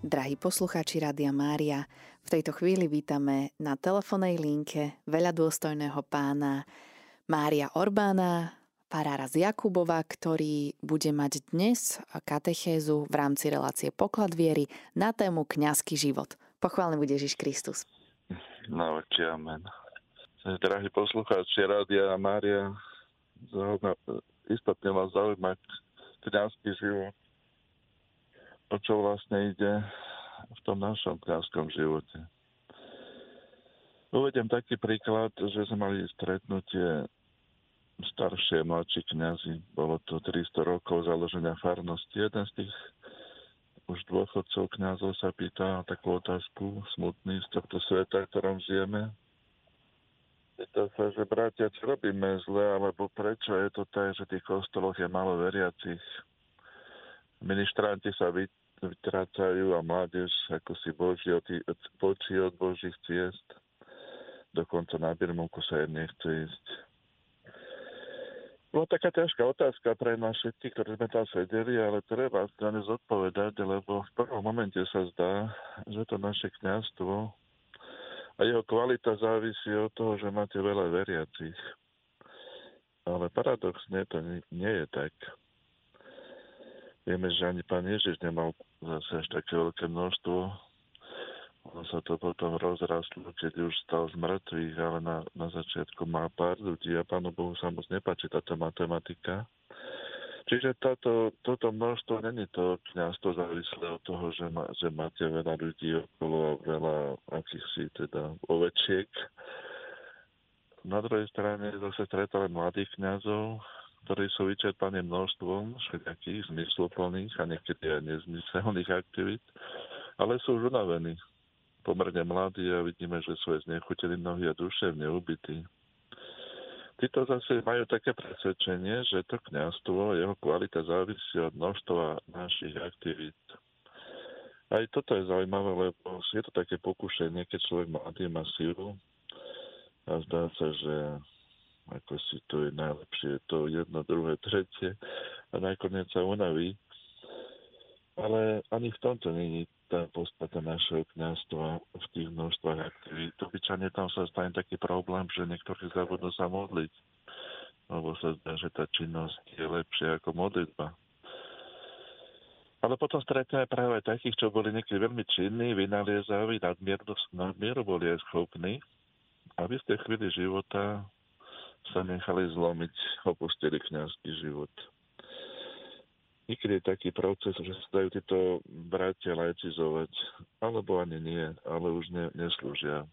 Drahí poslucháči Rádia Mária, v tejto chvíli vítame na telefonej linke veľa dôstojného pána Mária Orbána, farára z Jakubova, ktorý bude mať dnes katechézu v rámci relácie Poklad viery na tému kňazský život. Pochválený bude Ježiš Kristus. No, amen. Drahí poslucháči Rádia Mária, istotne vás zaujíma kniazský život o čo vlastne ide v tom našom kniazskom živote. Uvediem taký príklad, že sme mali stretnutie staršie, mladší kniazy. Bolo to 300 rokov založenia farnosti. Jeden z tých už dôchodcov kniazov sa pýta takú otázku, smutný z tohto sveta, v ktorom žijeme. Pýta sa, že bratia, čo robíme zle, alebo prečo je to tak, že tých kostoloch je malo veriacich. Ministranti sa vytrácajú a mládež ako si boží od, boží od božích ciest. Dokonca na Birmovku sa im nechce ísť. Bola taká ťažká otázka pre nás všetkých, ktorí sme tam sedeli, ale treba sa ne zodpovedať, lebo v prvom momente sa zdá, že to naše kniazstvo a jeho kvalita závisí od toho, že máte veľa veriacich. Ale paradoxne to nie, nie je tak. Vieme, že ani pán Ježiš nemal zase až také veľké množstvo. Ono sa to potom rozrastlo, keď už stal z mŕtvych, ale na, na začiatku má pár ľudí a pánu Bohu sa moc nepáči táto matematika. Čiže táto, toto množstvo není to kniazstvo závislé od toho, že, má, že máte veľa ľudí okolo a veľa akýchsi teda ovečiek. Na druhej strane zase stretali mladých kniazov, ktorí sú vyčerpaní množstvom všetkých zmysloplných a niekedy aj nezmyselných aktivít, ale sú už unavení. Pomerne mladí a vidíme, že sú aj znechutení mnohí a duševne ubití. Títo zase majú také presvedčenie, že to kniazstvo, jeho kvalita závisí od množstva našich aktivít. Aj toto je zaujímavé, lebo je to také pokušenie, keď človek mladý má sílu a zdá sa, že ako si to je najlepšie, to jedno, druhé, tretie a nakoniec sa unaví. Ale ani v tomto není tá podstata našeho kniazstva v tých množstvách aktivít. Obyčajne tam sa stane taký problém, že niektorí zabudnú sa modliť, lebo sa zdá, že tá činnosť je lepšia ako modlitba. Ale potom stretneme práve takých, čo boli niekedy veľmi činní, vynaliezaví, nadmieru, nadmieru boli aj schopní a v istej chvíli života sa nechali zlomiť, opustili kniazský život. Niekedy je taký proces, že sa dajú títo bratia laicizovať, alebo ani nie, ale už ne, neslúžia.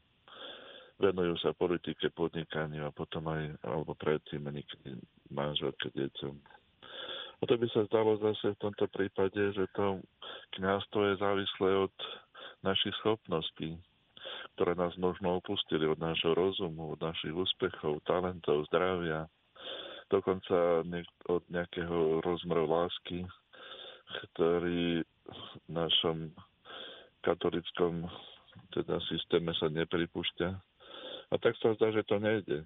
Venujú sa politike, podnikaniu a potom aj, alebo predtým niekedy manželke, deťom. A to by sa zdalo zase v tomto prípade, že to kniazstvo je závislé od našich schopností, ktoré nás možno opustili od nášho rozumu, od našich úspechov, talentov, zdravia, dokonca od nejakého rozmeru lásky, ktorý v našom katolickom teda systéme sa nepripúšťa. A tak sa zdá, že to nejde.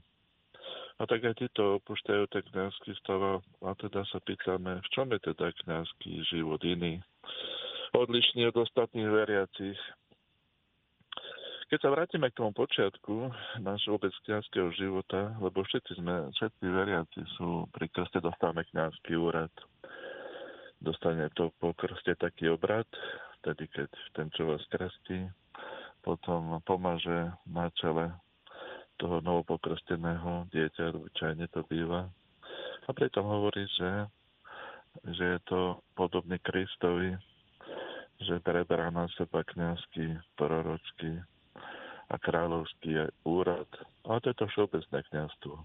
A tak aj títo opúšťajú ten kniazský stav a teda sa pýtame, v čom je teda kniazský život iný, odlišný od ostatných veriacich. Keď sa vrátime k tomu počiatku nášho vôbec kniazského života, lebo všetci sme, všetci veriaci sú pri krste dostávame kniazský úrad. Dostane to po krste taký obrad, tedy keď ten, čo vás krstí, potom pomaže na čele toho novopokrsteného dieťa, obyčajne to býva. A pritom hovorí, že, že je to podobný Kristovi, že preberá na seba kniazský, prorocký a kráľovský úrad. Ale to je to všeobecné kniazstvo.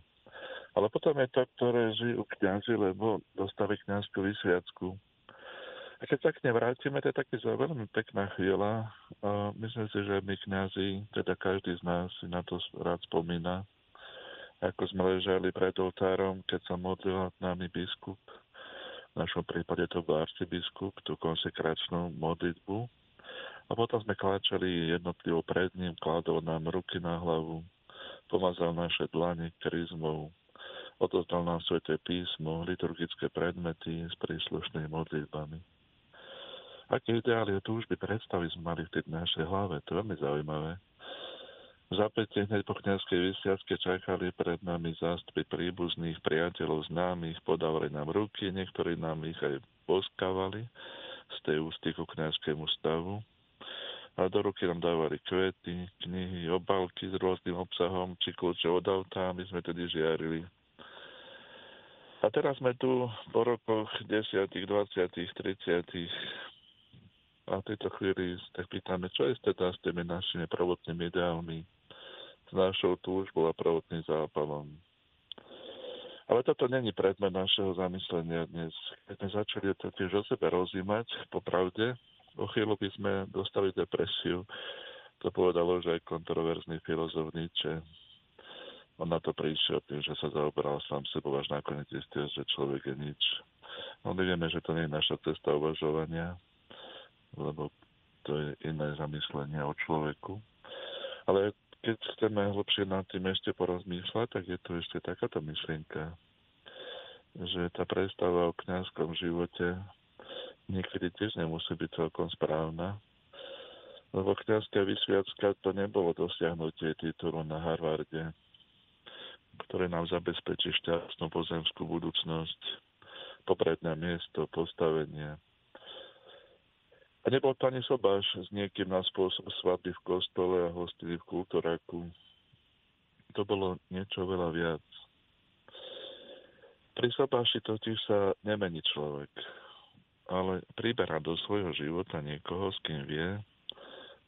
Ale potom je to, ktoré žijú kniazy, lebo dostali kniazskú vysviacku. A keď sa k nej vrátime, to je taký veľmi pekná chvíľa. A myslím si, že my kniazy, teda každý z nás si na to rád spomína, ako sme ležali pred oltárom, keď sa modlil nami biskup. V našom prípade to bol arcibiskup, tú konsekračnú modlitbu a potom sme kláčali jednotlivo pred ním, kladol nám ruky na hlavu, pomazal naše dlane kryzmou, odozdal nám sveté písmo, liturgické predmety s príslušnými modlitbami. Aké ideály a túžby, predstavy sme mali v tej našej hlave, to je veľmi zaujímavé. V zapätie hneď po kniazkej vysiacké čakali pred nami zástupy príbuzných, priateľov, známych, podávali nám ruky, niektorí nám ich aj poskávali z tej ústy ku kniazskému stavu a do ruky nám dávali kvety, knihy, obálky s rôznym obsahom, či kľúče od auta, my sme tedy žiarili. A teraz sme tu po rokoch 10., 20., 30. A v tejto chvíli tak pýtame, čo je teda s tými našimi prvotnými ideálmi, s našou túžbou a prvotným zápalom. Ale toto není predmet našeho zamyslenia dnes. Keď sme začali to tiež o sebe rozímať, popravde, o chvíľu by sme dostali depresiu. To povedalo, že aj kontroverzný filozof Nietzsche. On na to prišiel tým, že sa zaoberal sám sebou, až nakoniec zistil, že človek je nič. No my vieme, že to nie je naša cesta uvažovania, lebo to je iné zamyslenie o človeku. Ale keď chceme hlbšie nad tým ešte porozmýšľať, tak je tu ešte takáto myšlienka, že tá predstava o kňazskom živote niekedy tiež nemusí byť celkom správna, lebo kniazská vysviacka to nebolo dosiahnutie titulu na Harvarde, ktoré nám zabezpečí šťastnú pozemskú budúcnosť, popredné miesto, postavenie, a nebol to ani sobáš s niekým na spôsob svadby v kostole a hostiny v kultúraku. To bolo niečo veľa viac. Pri sobáši totiž sa nemení človek, ale priberá do svojho života niekoho, s kým vie,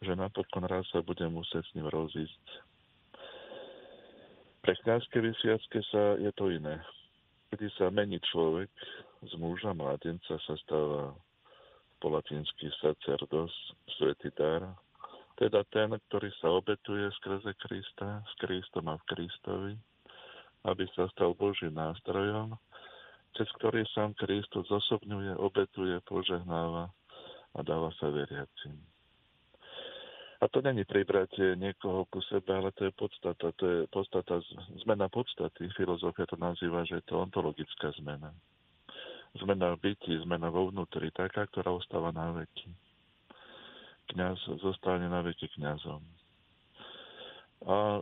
že napokon raz sa bude musieť s ním rozísť. Pre kniazské vysviacke sa je to iné. Kedy sa mení človek, z muža mladenca sa stáva po latinsky sacerdos, svetý dar, teda ten, ktorý sa obetuje skrze Krista, s Kristom a v Kristovi, aby sa stal Božím nástrojom, cez ktorý sám Kristus zosobňuje, obetuje, požehnáva a dáva sa veriacim. A to není pribratie niekoho ku sebe, ale to je podstata, to je podstata, zmena podstaty. Filozofia to nazýva, že je to ontologická zmena zmena v byti, zmena vo vnútri, taká, ktorá ostáva na veky. Kňaz zostane na veky kňazom. A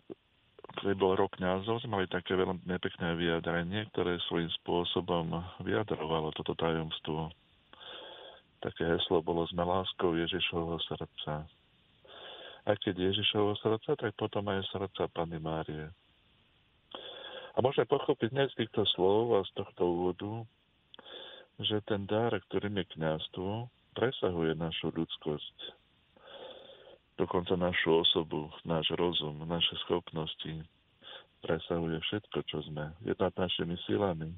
keď bol rok kňazov, sme mali také veľmi nepekné vyjadrenie, ktoré svojím spôsobom vyjadrovalo toto tajomstvo. Také heslo bolo sme láskou Ježišovho srdca. A keď Ježišovho srdca, tak potom aj srdca Panny Márie. A môžeme pochopiť dnes z týchto slov a z tohto úvodu, že ten dar, ktorým je kniazstvo, presahuje našu ľudskosť, dokonca našu osobu, náš rozum, naše schopnosti, presahuje všetko, čo sme. Je nad našimi silami,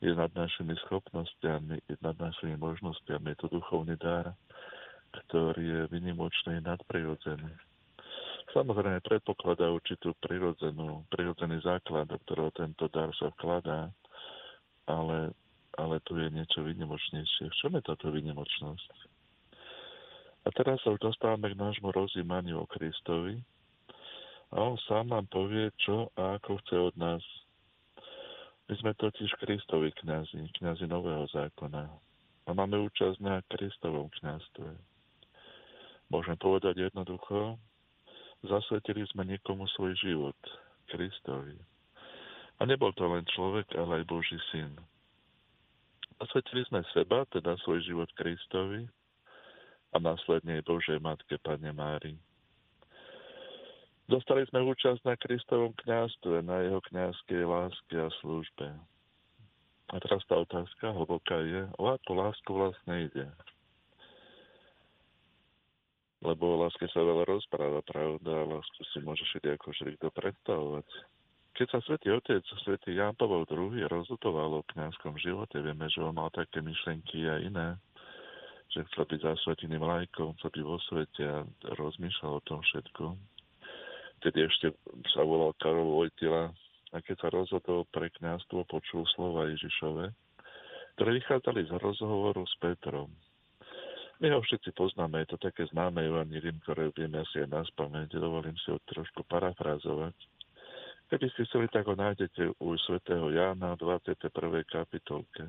je nad našimi schopnostiami, je nad našimi možnostiami. Je to duchovný dar, ktorý je vynimočný, nadprirodzený. Samozrejme predpokladá určitú prirodzenú, prirodzený základ, do ktorého tento dar sa vkladá, ale ale tu je niečo vynimočnejšie. V čom je táto vynimočnosť? A teraz sa už dostávame k nášmu rozímaniu o Kristovi. A on sám nám povie, čo a ako chce od nás. My sme totiž Kristovi kňazi, kňazi Nového zákona. A máme účasť na Kristovom kňazstve. Môžeme povedať jednoducho, zasvetili sme niekomu svoj život, Kristovi. A nebol to len človek, ale aj Boží syn. Zasvetili sme seba, teda svoj život Kristovi a následne Božej Matke Pane Mári. Dostali sme účasť na Kristovom kňastve, na jeho kňazskej láske a službe. A teraz tá otázka hlboká je, o akú lásku vlastne ide. Lebo o láske sa veľa rozpráva, pravda, a lásku si môže všetko ako kto predstavovať. Keď sa svätý Otec, svätý Ján Pavel II rozhodoval o kniazskom živote, vieme, že on mal také myšlenky a iné, že chcel byť zasveteným lajkom, chcel byť vo svete a rozmýšľal o tom všetko. Tedy ešte sa volal Karol Vojtila a keď sa rozhodol pre kniazstvo, počul slova Ježišove, ktoré vychádzali z rozhovoru s Petrom. My ho všetci poznáme, je to také známe evanilium, ktoré vieme asi aj na spamäť, dovolím si ho trošku parafrázovať. Keby ste chceli, tak ho nájdete u svätého Jána v 21. kapitolke.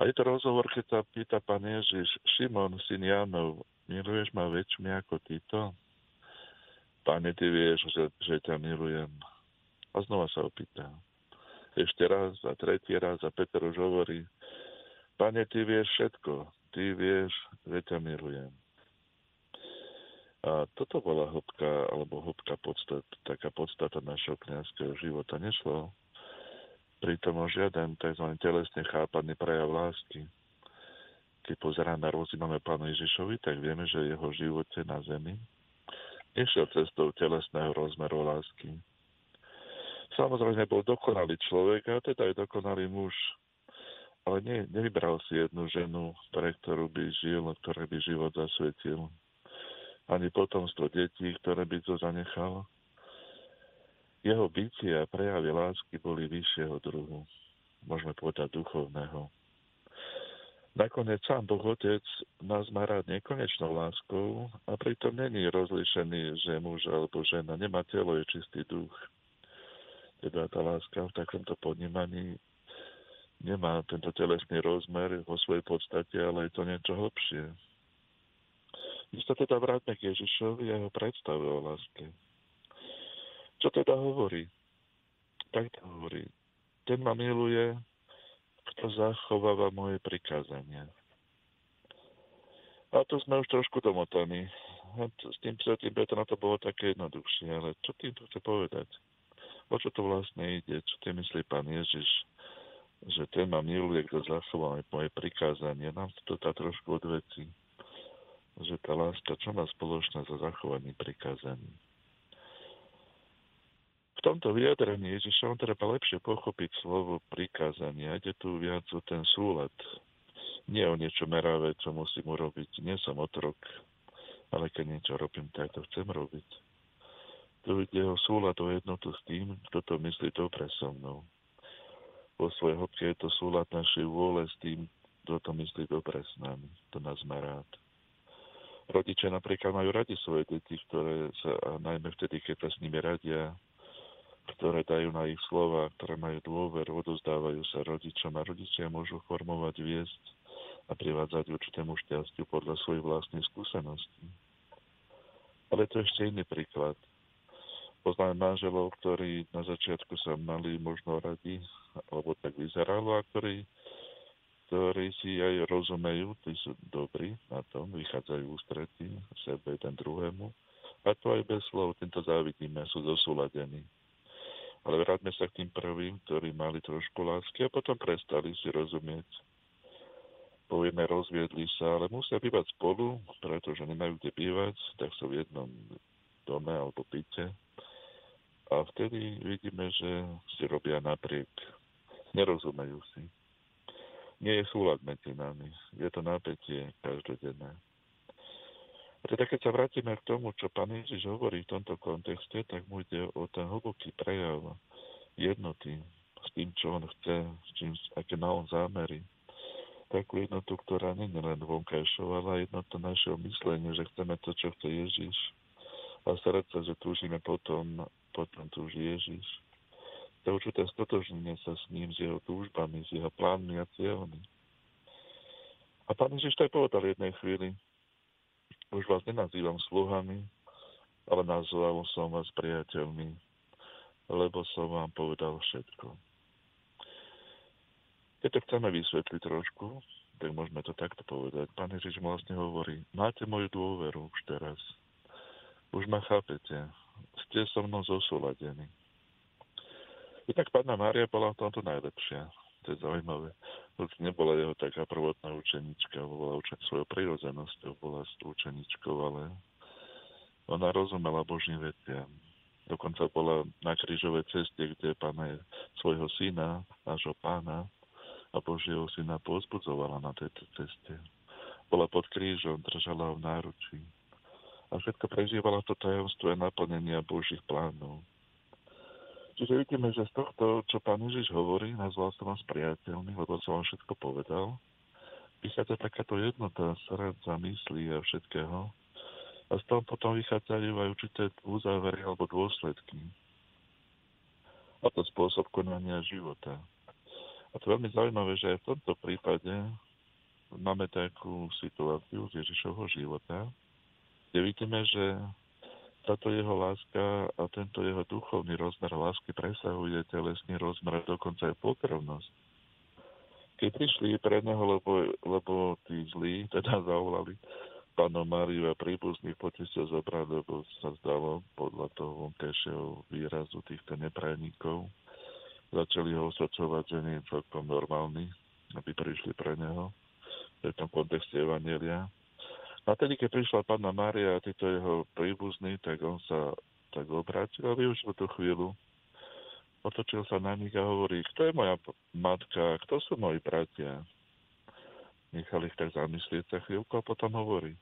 A je to rozhovor, keď sa pýta pán Ježiš, Šimon, syn Janov, miluješ ma väčšmi ako týto? Pane, ty vieš, že, že ťa milujem. A znova sa opýta. Ešte raz a tretí raz a Peter už hovorí, Pane, ty vieš všetko, ty vieš, že ťa milujem. A toto bola hĺbka, alebo hĺbka podstat, taká podstata našeho kniazského života. Nešlo pritom o žiaden tzv. telesne chápaný prejav lásky. Keď pozeráme a rozímame Pánu Ježišovi, tak vieme, že jeho živote na zemi nešiel cestou telesného rozmeru lásky. Samozrejme bol dokonalý človek a teda aj dokonalý muž, ale ne, nevybral si jednu ženu, pre ktorú by žil, ktoré by život zasvetil ani potomstvo detí, ktoré by to zanechal. Jeho bytie a prejavy lásky boli vyššieho druhu, môžeme povedať duchovného. Nakoniec sám Boh Otec nás má rád nekonečnou láskou a pritom není rozlišený, že muž alebo žena nemá telo, je čistý duch. Teda tá láska v takomto podnímaní nemá tento telesný rozmer vo svojej podstate, ale je to niečo hlbšie my sa teda vráťme k Ježišovi a jeho predstave o láske. Čo teda hovorí? Tak to hovorí. Ten ma miluje, kto zachováva moje prikázania. A tu sme už trošku domotaní. S tým predtým preto na to bolo také jednoduchšie. Ale čo tým to chce povedať? O čo to vlastne ide? Čo tým myslí pán Ježiš? Že ten ma miluje, kto zachováva moje prikázania. Nám to dá trošku od veci že tá láska čo má spoločné so zachovaním prikázaní. Tomto vyjadrení Ježiša on treba lepšie pochopiť slovo prikázania. Ide tu viac o ten súlad. Nie o niečo meravé, čo musím urobiť. Nie som otrok, ale keď niečo robím, tak to chcem robiť. Tu ide o súlad, o jednotu s tým, kto to myslí dobre so mnou. Vo svojej hĺbke je to súlad našej vôle s tým, kto to myslí dobre s nami, to nás má rád. Rodičia napríklad majú radi svoje deti, ktoré sa, najmä vtedy, keď sa s nimi radia, ktoré dajú na ich slova, ktoré majú dôveru, odozdávajú sa rodičom a rodičia môžu formovať, viesť a privádzať určitému šťastiu podľa svojich vlastných skúseností. Ale to je ešte iný príklad. Poznám manželov, ktorí na začiatku sa mali možno radi, alebo tak vyzeralo, a ktorí ktorí si aj rozumejú, tí sú dobrí na tom, vychádzajú ústretí sebe ten druhému. A to aj bez slov, týmto závidíme, sú zosúladení. Ale vráťme sa k tým prvým, ktorí mali trošku lásky a potom prestali si rozumieť. Povieme, rozviedli sa, ale musia bývať spolu, pretože nemajú kde bývať, tak sú v jednom dome alebo byte. A vtedy vidíme, že si robia napriek. Nerozumejú si nie je súlad medzi nami. Je to napätie každodenné. Teda keď sa vrátime k tomu, čo pán Ježiš hovorí v tomto kontexte, tak mu ide o ten hlboký prejav jednoty s tým, čo on chce, s čím, aké má on zámery. Takú jednotu, ktorá nie je len vonkajšou, ale jednotu našeho myslenia, že chceme to, čo chce Ježiš a srdce, že túžime potom, potom túži Ježiš to určité stotožnenie sa s ním, s jeho túžbami, s jeho plánmi a cieľmi. A pán Ježiš to aj povedal jednej chvíli. Už vás nenazývam sluhami, ale nazval som vás priateľmi, lebo som vám povedal všetko. Keď to chceme vysvetliť trošku, tak môžeme to takto povedať. Pán Ježiš vlastne hovorí, máte moju dôveru už teraz. Už ma chápete. Ste so mnou zosúladení Inak pána Mária bola v tomto najlepšia. To je zaujímavé. Hoci nebola jeho taká prvotná učenička, bola učen- svojou prirodzenosťou, bola učeničkou, ale ona rozumela Božím veciam. Dokonca bola na krížovej ceste, kde pána svojho syna, nášho pána a Božieho syna pozbudzovala na tejto ceste. Bola pod krížom, držala ho v náručí. A všetko prežívala to tajomstvo naplnenia Božích plánov. Čiže vidíme, že z tohto, čo pán Ježiš hovorí, nazval som vás priateľmi, lebo som vám všetko povedal, vychádza takáto jednota srdca, myslí a všetkého. A z toho potom vychádzajú aj určité uzávery alebo dôsledky. A to spôsob konania života. A to je veľmi zaujímavé, že aj v tomto prípade máme takú situáciu z Ježišovho života, kde vidíme, že táto jeho láska a tento jeho duchovný rozmer lásky presahuje telesný rozmer, dokonca aj pokrvnosť. Keď prišli pre neho, lebo, lebo tí zlí teda zavolali pánom Máriu a príbuzných poďte zobrať, lebo sa zdalo podľa toho vonkajšieho výrazu týchto neprajníkov. Začali ho osocovať, že nie je celkom normálny, aby prišli pre neho v tom kontexte Evangelia. A tedy, keď prišla pána Mária a títo jeho príbuzní, tak on sa tak obrátil a využil tú chvíľu. Otočil sa na nich a hovorí, kto je moja matka, kto sú moji bratia. Nechal ich tak zamyslieť sa chvíľku a potom hovorí,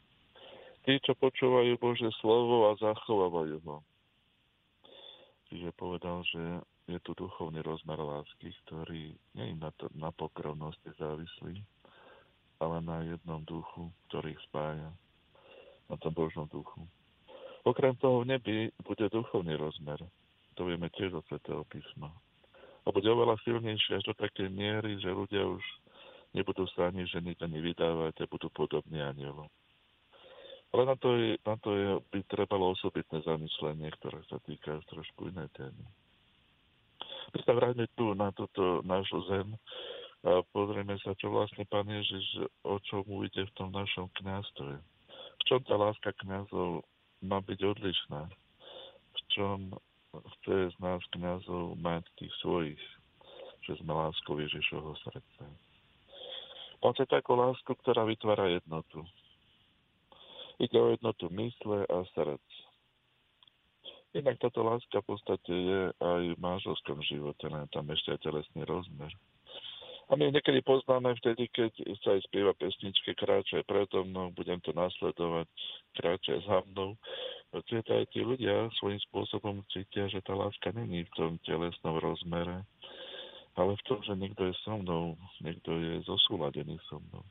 tí, čo počúvajú Bože slovo a zachovávajú ho. Čiže povedal, že je tu duchovný rozmer lásky, ktorý nie je na, to, na pokrovnosti závislý, ale na jednom duchu, ktorý ich spája, na tom Božom duchu. Okrem toho v nebi bude duchovný rozmer. To vieme tiež od Svetého písma. A bude oveľa silnejšie až do takej miery, že ľudia už nebudú sa ani ženiť, ani vydávať a budú podobní anielom. Ale na to, je, na to je, by trebalo osobitné zamyslenie, ktoré sa týka trošku inej témy. My sa vráťme tu na toto nášu zem, pozrieme sa, čo vlastne pán Ježiš, o čom ide v tom našom kniazstve. V čom tá láska kniazov má byť odlišná? V čom chce z nás kniazov mať tých svojich, že sme láskou Ježišovho srdca. On chce takú lásku, ktorá vytvára jednotu. Ide o jednotu mysle a srdc. Inak táto láska v podstate je aj v manželskom živote, len tam ešte aj telesný rozmer. A my niekedy poznáme vtedy, keď sa aj spieva pesničke Kráčaj predo mnou, budem to nasledovať, kráčaj za mnou. Čiže aj tí ľudia svojím spôsobom cítia, že tá láska není v tom telesnom rozmere, ale v tom, že niekto je so mnou, niekto je zosúladený so mnou.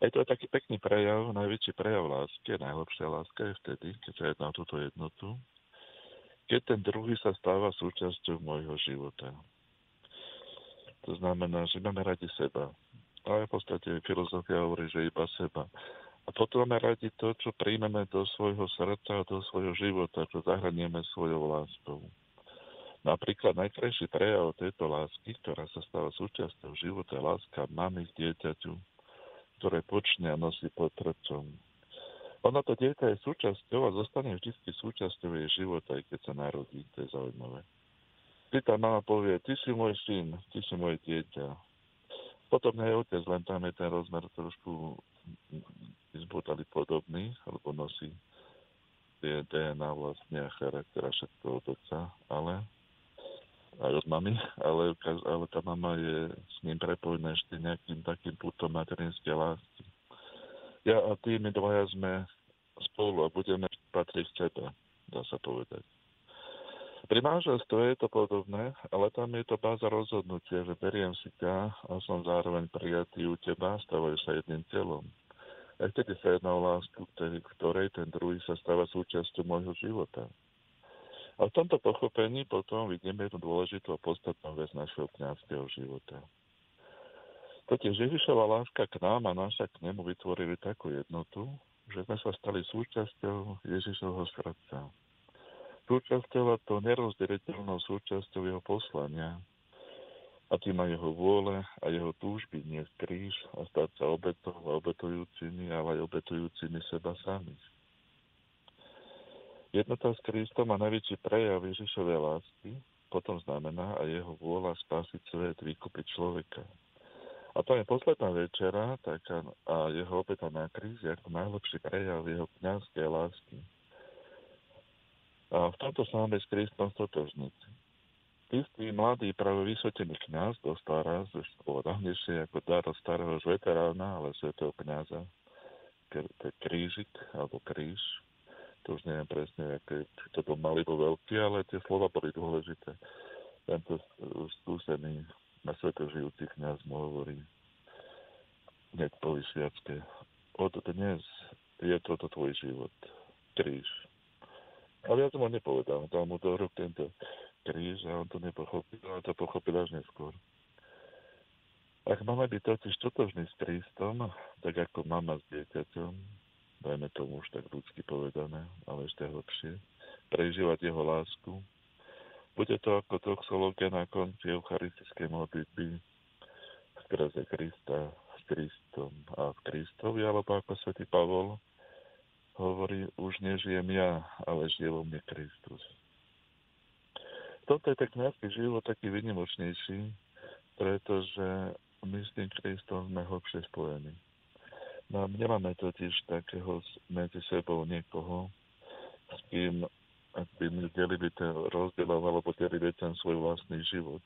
Aj to je taký pekný prejav, najväčší prejav lásky, najlepšia láska je vtedy, keď sa jedná túto jednotu, keď ten druhý sa stáva súčasťou môjho života. To znamená, že máme radi seba. Ale v podstate filozofia hovorí, že iba seba. A potom máme radi to, čo príjmeme do svojho srdca a do svojho života, čo zahranieme svojou láskou. Napríklad najkrajší prejav tejto lásky, ktorá sa stáva súčasťou života, je láska mamy k dieťaťu, ktoré počne a nosí pod trčom. Ono to dieťa je súčasťou a zostane vždy súčasťou jej života, aj keď sa narodí. To je zaujímavé. Vždy tá mama povie, ty si môj syn, ty si moje dieťa. Potom aj otec, len tam je ten rozmer trošku izbudali podobný, alebo nosí tie DNA vlastne a charakter a všetko od otca, ale aj od mamy, ale, ale tá mama je s ním prepojená ešte nejakým takým putom materinskej lásky. Ja a ty, my dvaja sme spolu a budeme patriť k tebe, dá sa povedať. Pri manželstve je to podobné, ale tam je to báza rozhodnutia, že beriem si ťa a som zároveň prijatý u teba, stávajú sa jedným telom. A vtedy sa jedná o lásku, ktorej ten druhý sa stáva súčasťou môjho života. A v tomto pochopení potom vidíme jednu dôležitú a podstatnú vec našeho kniazského života. Totiž Ježišova láska k nám a naša k nemu vytvorili takú jednotu, že sme sa stali súčasťou Ježišovho srdca súčasťou a to nerozdeliteľnou súčasťou jeho poslania. A tým aj jeho vôle a jeho túžby nie kríž a stať sa obetou a obetujúcimi, ale aj obetujúcimi seba samých. Jednota s Kristom a najväčší prejav Ježišovej lásky potom znamená aj jeho vôľa spasiť svet, vykúpiť človeka. A to je posledná večera taká, a jeho obeta na kríži ako najlepší prejav jeho kniazskej lásky a v tomto sa máme s Kristom stotožniť. Istý mladý, práve vysvetený kniaz dostal raz už dávnejšie ako dar starého už veterána, ale svetého kniaza, krížik alebo kríž. To už neviem presne, aké, či to bol malý, bo veľký, ale tie slova boli dôležité. Tento skúsený na sveto žijúci kniaz mu hovorí hneď po vysviacke. Od dnes je toto tvoj život. Kríž ale ja som mu nepovedal, dal mu do rúk tento kríž a on to nepochopil, ale to pochopil až neskôr. Ak máme byť totiž totožný s Kristom, tak ako mama s dieťaťom, dajme tomu už tak ľudsky povedané, ale ešte hlbšie, prežívať jeho lásku, bude to ako toxológia na konci eucharistickej modlitby skrze Krista, s Kristom a v Kristovi, alebo ako svätý Pavol hovorí, už nežijem ja, ale žije vo mne Kristus. Toto je ten kniazský život taký vynimočnejší, pretože my s tým Kristom sme hlbšie spojení. No nemáme totiž takého medzi sebou niekoho, s kým ak by my delili ten rozdielov alebo delili ten svoj vlastný život.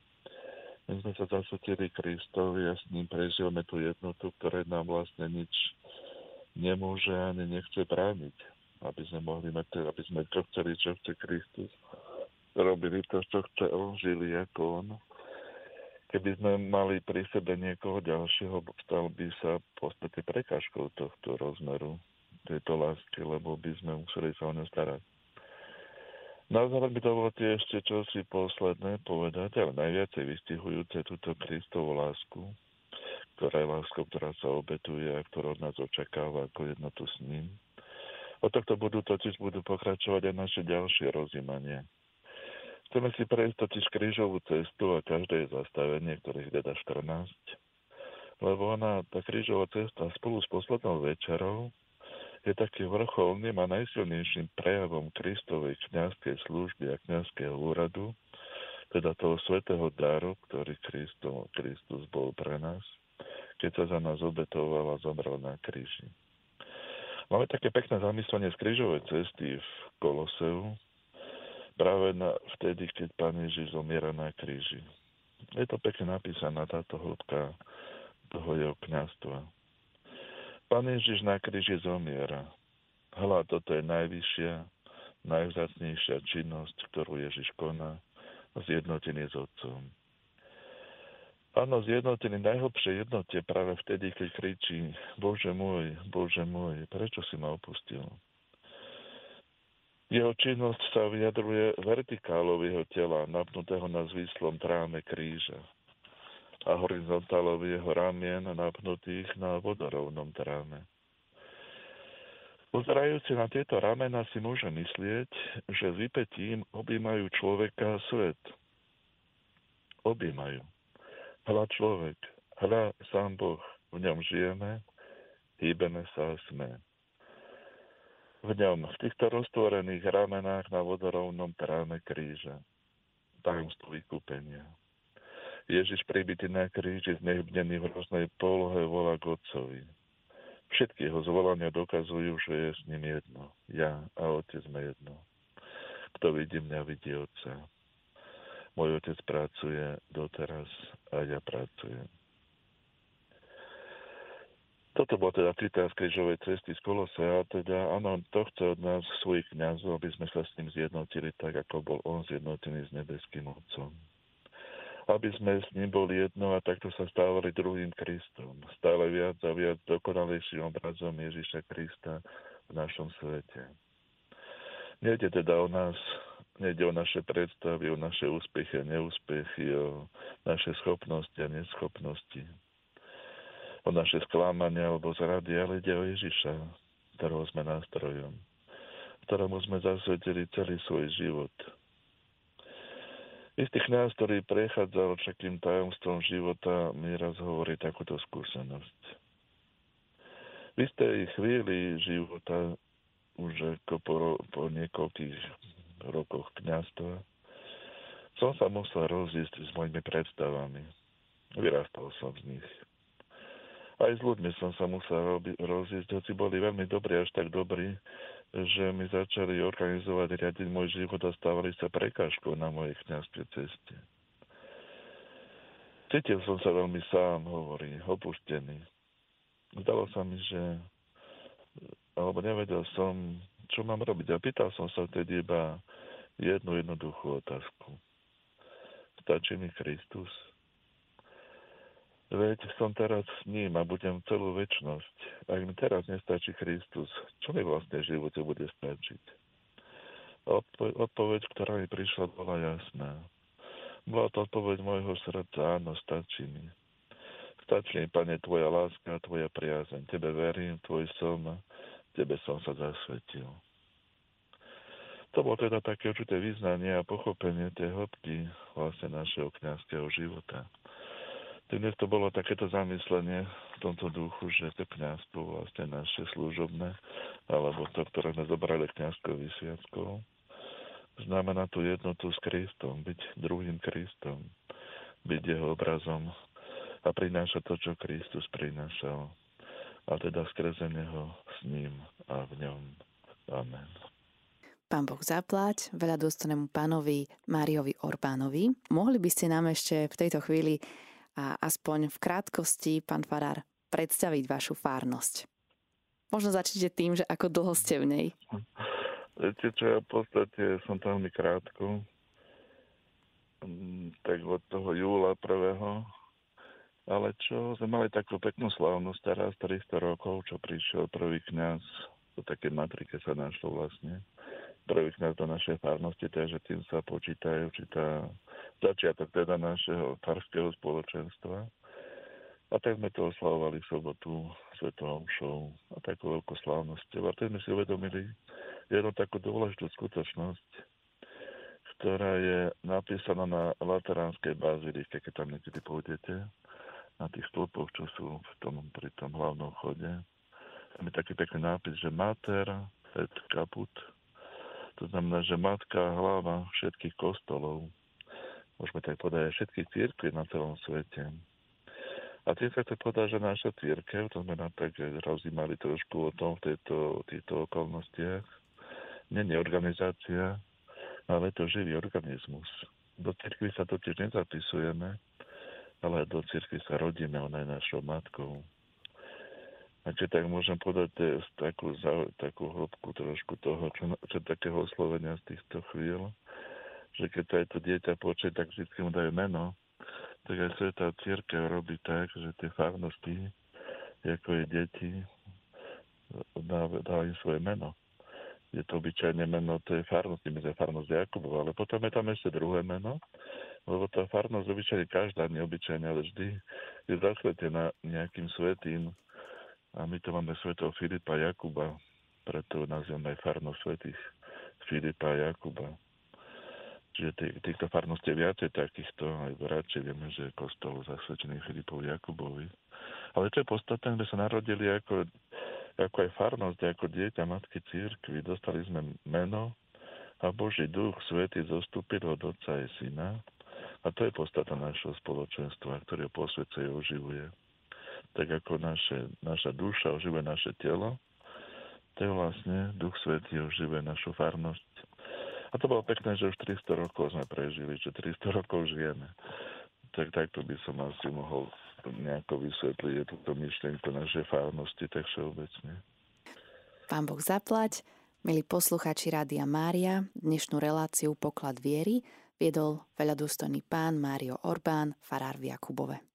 My sme sa zasvetili Kristovi a s ním prežívame tú jednotu, ktoré nám vlastne nič nemôže ani nechce brániť, aby sme mohli mať, aby sme čo chceli, čo chce Kristus, robili to, čo chce on, žili ako on. Keby sme mali pri sebe niekoho ďalšieho, stal by sa v podstate prekážkou tohto rozmeru tejto lásky, lebo by sme museli sa o ňu starať. Na záver by dovolte ešte čosi posledné povedať, ale najviacej vystihujúce túto Kristovú lásku, ktorá je láskou, ktorá sa obetuje a ktorá od nás očakáva ako jednotu s ním. Od tohto budú totiž budú pokračovať aj naše ďalšie rozímanie. Chceme si prejsť totiž krížovú cestu a každé je zastavenie, ktorých teda 14. Lebo ona, tá krížová cesta spolu s poslednou večerou je taký vrcholným a najsilnejším prejavom Kristovej kniazkej služby a kniazského úradu, teda toho svetého daru, ktorý Kristo, Kristus bol pre nás, keď sa za nás obetoval a zomrel na kríži. Máme také pekné zamyslenie z krížovej cesty v Koloseu, práve na, vtedy, keď Pán Ježiš zomiera na kríži. Je to pekne napísaná táto hĺbka toho jeho kniazstva. Pán Ježiš na kríži zomiera. Hľa, toto je najvyššia, najvzácnejšia činnosť, ktorú Ježiš koná, zjednotený s Otcom. Áno, zjednotený najhlbšej jednote práve vtedy, keď kričí Bože môj, Bože môj, prečo si ma opustil? Jeho činnosť sa vyjadruje vertikálou jeho tela, napnutého na zvislom tráme kríža a horizontálov jeho ramien napnutých na vodorovnom tráme. Pozerajúci na tieto ramena si môže myslieť, že s vypetím objímajú človeka svet. Objímajú. Hľa človek, hľa sám Boh, v ňom žijeme, hýbeme sa a sme v ňom, v týchto roztvorených ramenách na vodorovnom tráme kríža. Tajomstvo vykúpenia. Ježiš pribytý na kríži, znehybnený v hroznej polohe, volá k Otcovi. Všetky jeho zvolania dokazujú, že je s ním jedno. Ja a Otec sme jedno. Kto vidí mňa, vidí Otca. Môj Otec pracuje doteraz a ja pracujem. Toto bol teda citát z krížovej cesty z Kolosea, teda áno, to chce od nás svojich kniazov, aby sme sa s ním zjednotili tak, ako bol on zjednotený s nebeským Otcom. Aby sme s ním boli jedno a takto sa stávali druhým Kristom, stále viac a viac dokonalejším obrazom Ježiša Krista v našom svete. Nejde teda o nás, nejde o naše predstavy, o naše úspechy a neúspechy, o naše schopnosti a neschopnosti o naše sklamanie alebo zrady, ale ide o Ježiša, ktorého sme nástrojom, ktorému sme zasvetili celý svoj život. Istý kniaz, ktorý prechádzal všetkým tajomstvom života, mi raz hovorí takúto skúsenosť. V istej chvíli života, už ako po, po niekoľkých rokoch kniazstva, som sa musel rozísť s mojimi predstavami. Vyrastal som z nich aj s ľuďmi som sa musel rozísť, hoci boli veľmi dobrí, až tak dobrí, že mi začali organizovať, riadiť môj život a stávali sa prekážkou na mojej kniazskej ceste. Cítil som sa veľmi sám, hovorí, opuštený. Zdalo sa mi, že alebo nevedel som, čo mám robiť. A pýtal som sa vtedy iba jednu jednoduchú otázku. Stačí mi Kristus? Veď som teraz s ním a budem celú väčnosť. Ak mi teraz nestačí Kristus, čo mi vlastne v živote bude stačiť? Odpo- odpoveď, ktorá mi prišla, bola jasná. Bola to odpoveď môjho srdca, áno, stačí mi. Stačí, Pane, Tvoja láska, Tvoja priazeň. Tebe verím, Tvoj som, Tebe som sa zasvetil. To bolo teda také určité význanie a pochopenie tej hĺbky vlastne našeho kniazského života. Dnes to bolo takéto zamyslenie v tomto duchu, že to kniazstvo vlastne naše služobné, alebo to, ktoré sme zobrali kniazkou vysviackou, znamená tú jednotu s Kristom, byť druhým Kristom, byť jeho obrazom a prinášať to, čo Kristus prinášal. A teda skrze neho s ním a v ňom. Amen. Pán Boh zaplať veľa dostanému pánovi Máriovi Orbánovi. Mohli by ste nám ešte v tejto chvíli a aspoň v krátkosti, pán Farár, predstaviť vašu fárnosť. Možno začnite tým, že ako dlho ste v nej. Viete čo, ja v podstate som tam veľmi krátko. Mm, tak od toho júla prvého. Ale čo, sme mali takú peknú slávnosť teraz, 300 rokov, čo prišiel prvý kňaz, to také matrike sa našlo vlastne prvých nás do našej farnosti, takže tým sa počíta určitá začiatok teda našeho farského spoločenstva. A tak sme to oslavovali v sobotu Svetovou show a takú veľkú slávnosťou. A tak sme si uvedomili jednu takú dôležitú skutočnosť, ktorá je napísaná na Lateránskej bazilike, keď tam niekedy pôjdete, na tých stĺpoch, čo sú v tom, pri tom hlavnom chode. Tam je taký pekný nápis, že Mater et Caput to znamená, že matka hlava všetkých kostolov, môžeme tak povedať, všetkých církví na celom svete. A tým sa chce povedať, že naša církev, to sme nám tak rozímali trošku o tom v tejto, týchto okolnostiach, nie je organizácia, ale to živý organizmus. Do církvy sa totiž nezapisujeme, ale do církvy sa rodíme, ona je našou matkou. A keď tak môžem povedať takú, takú hĺbku trošku toho, čo, čo takého oslovenia z týchto chvíľ, že keď aj to dieťa počuje, tak vždy mu dajú meno, tak aj Sveta Církev robí tak, že tie farnosti, ako je deti, dá, svoje meno. Je to obyčajne meno tej farnosti, my sme farnosť Jakubov, ale potom je tam ešte druhé meno, lebo tá farnosť obyčajne každá, neobyčajne, ale vždy je zasvetená nejakým svetým a my tu máme svetov Filipa Jakuba, preto nazývame farnosť svetých Filipa Jakuba. Čiže tých, týchto farností je viacej takýchto, aj radšej vieme, že je kostol zasvetený Filipovi Jakubovi. Ale čo je podstatné, kde sa narodili ako, ako aj farnosť, ako dieťa Matky Církvy, dostali sme meno a Boží duch Svetý zostúpil od Otca aj Syna. A to je podstata našho spoločenstva, ktoré posvedce oživuje tak ako naše, naša duša oživuje naše telo, to je vlastne Duch Svetý oživuje našu farnosť. A to bolo pekné, že už 300 rokov sme prežili, že 300 rokov žijeme. Tak takto by som asi mohol nejako vysvetliť túto myšlienku našej farnosti, tak všeobecne. Pán Boh zaplať, milí posluchači Rádia Mária, dnešnú reláciu Poklad viery viedol veľa pán Mário Orbán, farár v Jakubove.